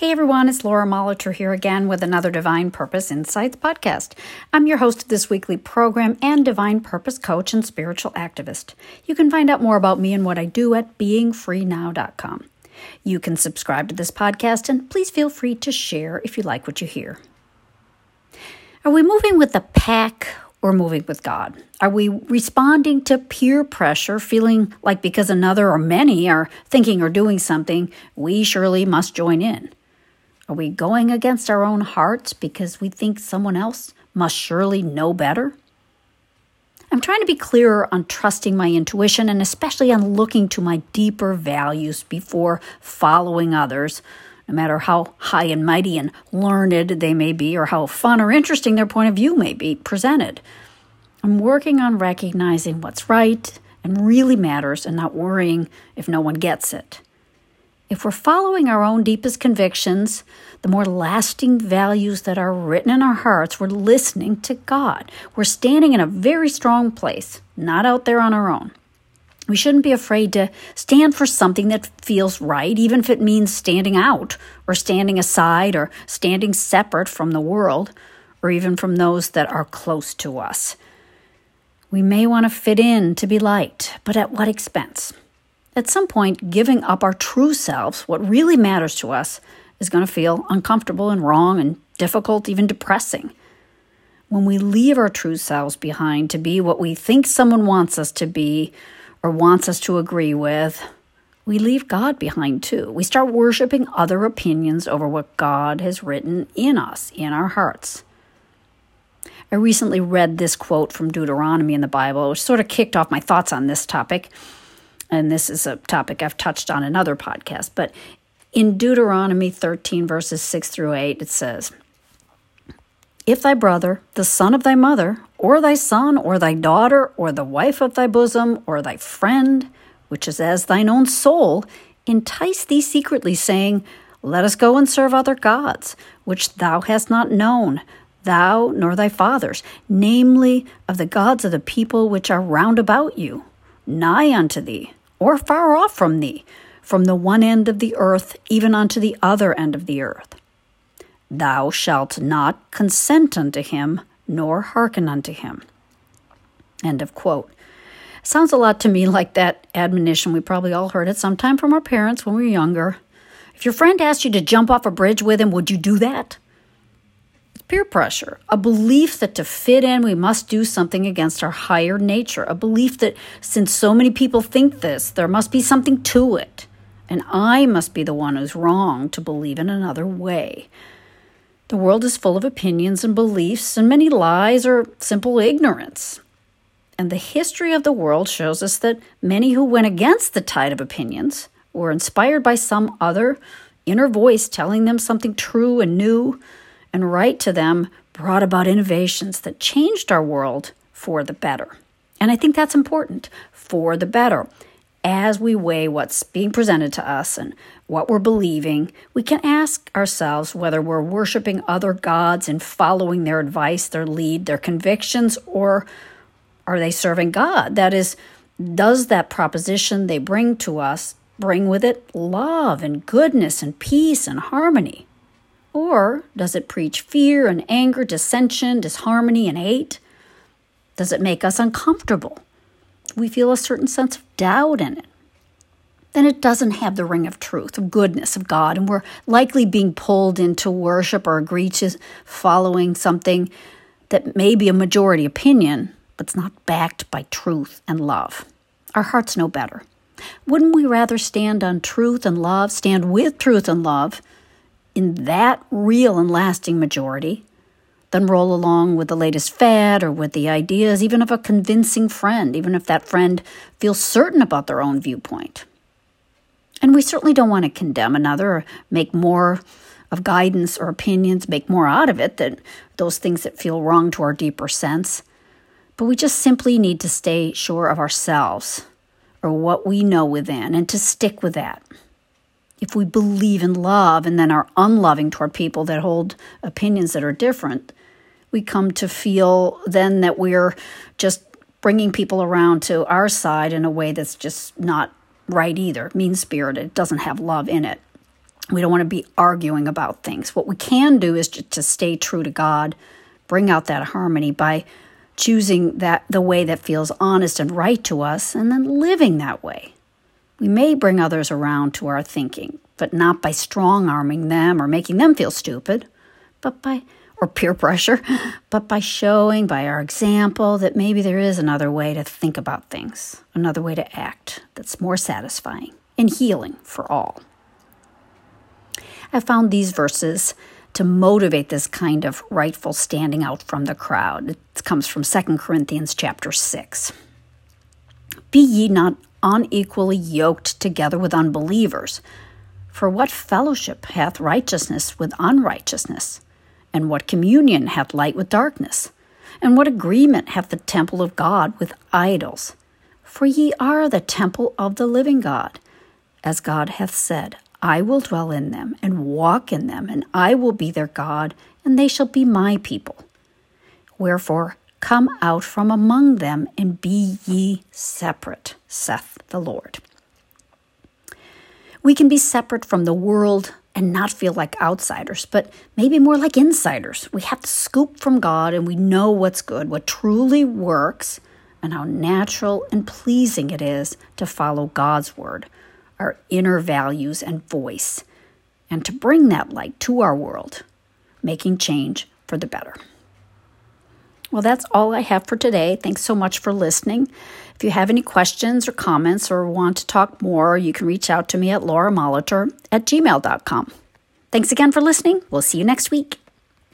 Hey everyone, it's Laura Molitor here again with another Divine Purpose Insights podcast. I'm your host of this weekly program and Divine Purpose coach and spiritual activist. You can find out more about me and what I do at beingfreenow.com. You can subscribe to this podcast and please feel free to share if you like what you hear. Are we moving with the pack or moving with God? Are we responding to peer pressure, feeling like because another or many are thinking or doing something, we surely must join in? Are we going against our own hearts because we think someone else must surely know better? I'm trying to be clearer on trusting my intuition and especially on looking to my deeper values before following others, no matter how high and mighty and learned they may be or how fun or interesting their point of view may be presented. I'm working on recognizing what's right and really matters and not worrying if no one gets it. If we're following our own deepest convictions, the more lasting values that are written in our hearts, we're listening to God. We're standing in a very strong place, not out there on our own. We shouldn't be afraid to stand for something that feels right, even if it means standing out, or standing aside, or standing separate from the world, or even from those that are close to us. We may want to fit in to be liked, but at what expense? At some point, giving up our true selves, what really matters to us, is going to feel uncomfortable and wrong and difficult, even depressing. When we leave our true selves behind to be what we think someone wants us to be or wants us to agree with, we leave God behind too. We start worshiping other opinions over what God has written in us, in our hearts. I recently read this quote from Deuteronomy in the Bible, which sort of kicked off my thoughts on this topic and this is a topic I've touched on in other podcasts, but in Deuteronomy 13, verses 6 through 8, it says, If thy brother, the son of thy mother, or thy son, or thy daughter, or the wife of thy bosom, or thy friend, which is as thine own soul, entice thee secretly, saying, Let us go and serve other gods, which thou hast not known, thou nor thy fathers, namely of the gods of the people which are round about you nigh unto thee, or far off from thee, from the one end of the earth even unto the other end of the earth. Thou shalt not consent unto him, nor hearken unto him. End of quote. Sounds a lot to me like that admonition we probably all heard at some time from our parents when we were younger. If your friend asked you to jump off a bridge with him, would you do that? Peer pressure, a belief that to fit in we must do something against our higher nature, a belief that since so many people think this, there must be something to it, and I must be the one who's wrong to believe in another way. The world is full of opinions and beliefs, and many lies or simple ignorance. And the history of the world shows us that many who went against the tide of opinions were inspired by some other inner voice telling them something true and new and right to them brought about innovations that changed our world for the better. And I think that's important for the better. As we weigh what's being presented to us and what we're believing, we can ask ourselves whether we're worshiping other gods and following their advice, their lead, their convictions, or are they serving God? That is, does that proposition they bring to us bring with it love and goodness and peace and harmony? Or does it preach fear and anger, dissension, disharmony, and hate? Does it make us uncomfortable? We feel a certain sense of doubt in it. Then it doesn't have the ring of truth, of goodness of God, and we're likely being pulled into worship or agree to following something that may be a majority opinion, but it's not backed by truth and love. Our hearts know better. Wouldn't we rather stand on truth and love, stand with truth and love, in that real and lasting majority than roll along with the latest fad or with the ideas even of a convincing friend, even if that friend feels certain about their own viewpoint. And we certainly don't want to condemn another or make more of guidance or opinions, make more out of it than those things that feel wrong to our deeper sense. But we just simply need to stay sure of ourselves or what we know within and to stick with that if we believe in love and then are unloving toward people that hold opinions that are different, we come to feel then that we're just bringing people around to our side in a way that's just not right either, mean spirited, doesn't have love in it. We don't want to be arguing about things. What we can do is just to stay true to God, bring out that harmony by choosing that the way that feels honest and right to us and then living that way. We may bring others around to our thinking, but not by strong arming them or making them feel stupid, but by or peer pressure, but by showing by our example that maybe there is another way to think about things, another way to act that's more satisfying and healing for all. I found these verses to motivate this kind of rightful standing out from the crowd. It comes from 2 Corinthians chapter 6. Be ye not unequally yoked together with unbelievers. For what fellowship hath righteousness with unrighteousness? And what communion hath light with darkness? And what agreement hath the temple of God with idols? For ye are the temple of the living God. As God hath said, I will dwell in them and walk in them, and I will be their God, and they shall be my people. Wherefore, come out from among them and be ye separate, saith the Lord. We can be separate from the world and not feel like outsiders, but maybe more like insiders. We have to scoop from God and we know what's good, what truly works, and how natural and pleasing it is to follow God's word, our inner values and voice, and to bring that light to our world, making change for the better. Well, that's all I have for today. Thanks so much for listening. If you have any questions or comments or want to talk more, you can reach out to me at lauramolitor at gmail.com. Thanks again for listening. We'll see you next week.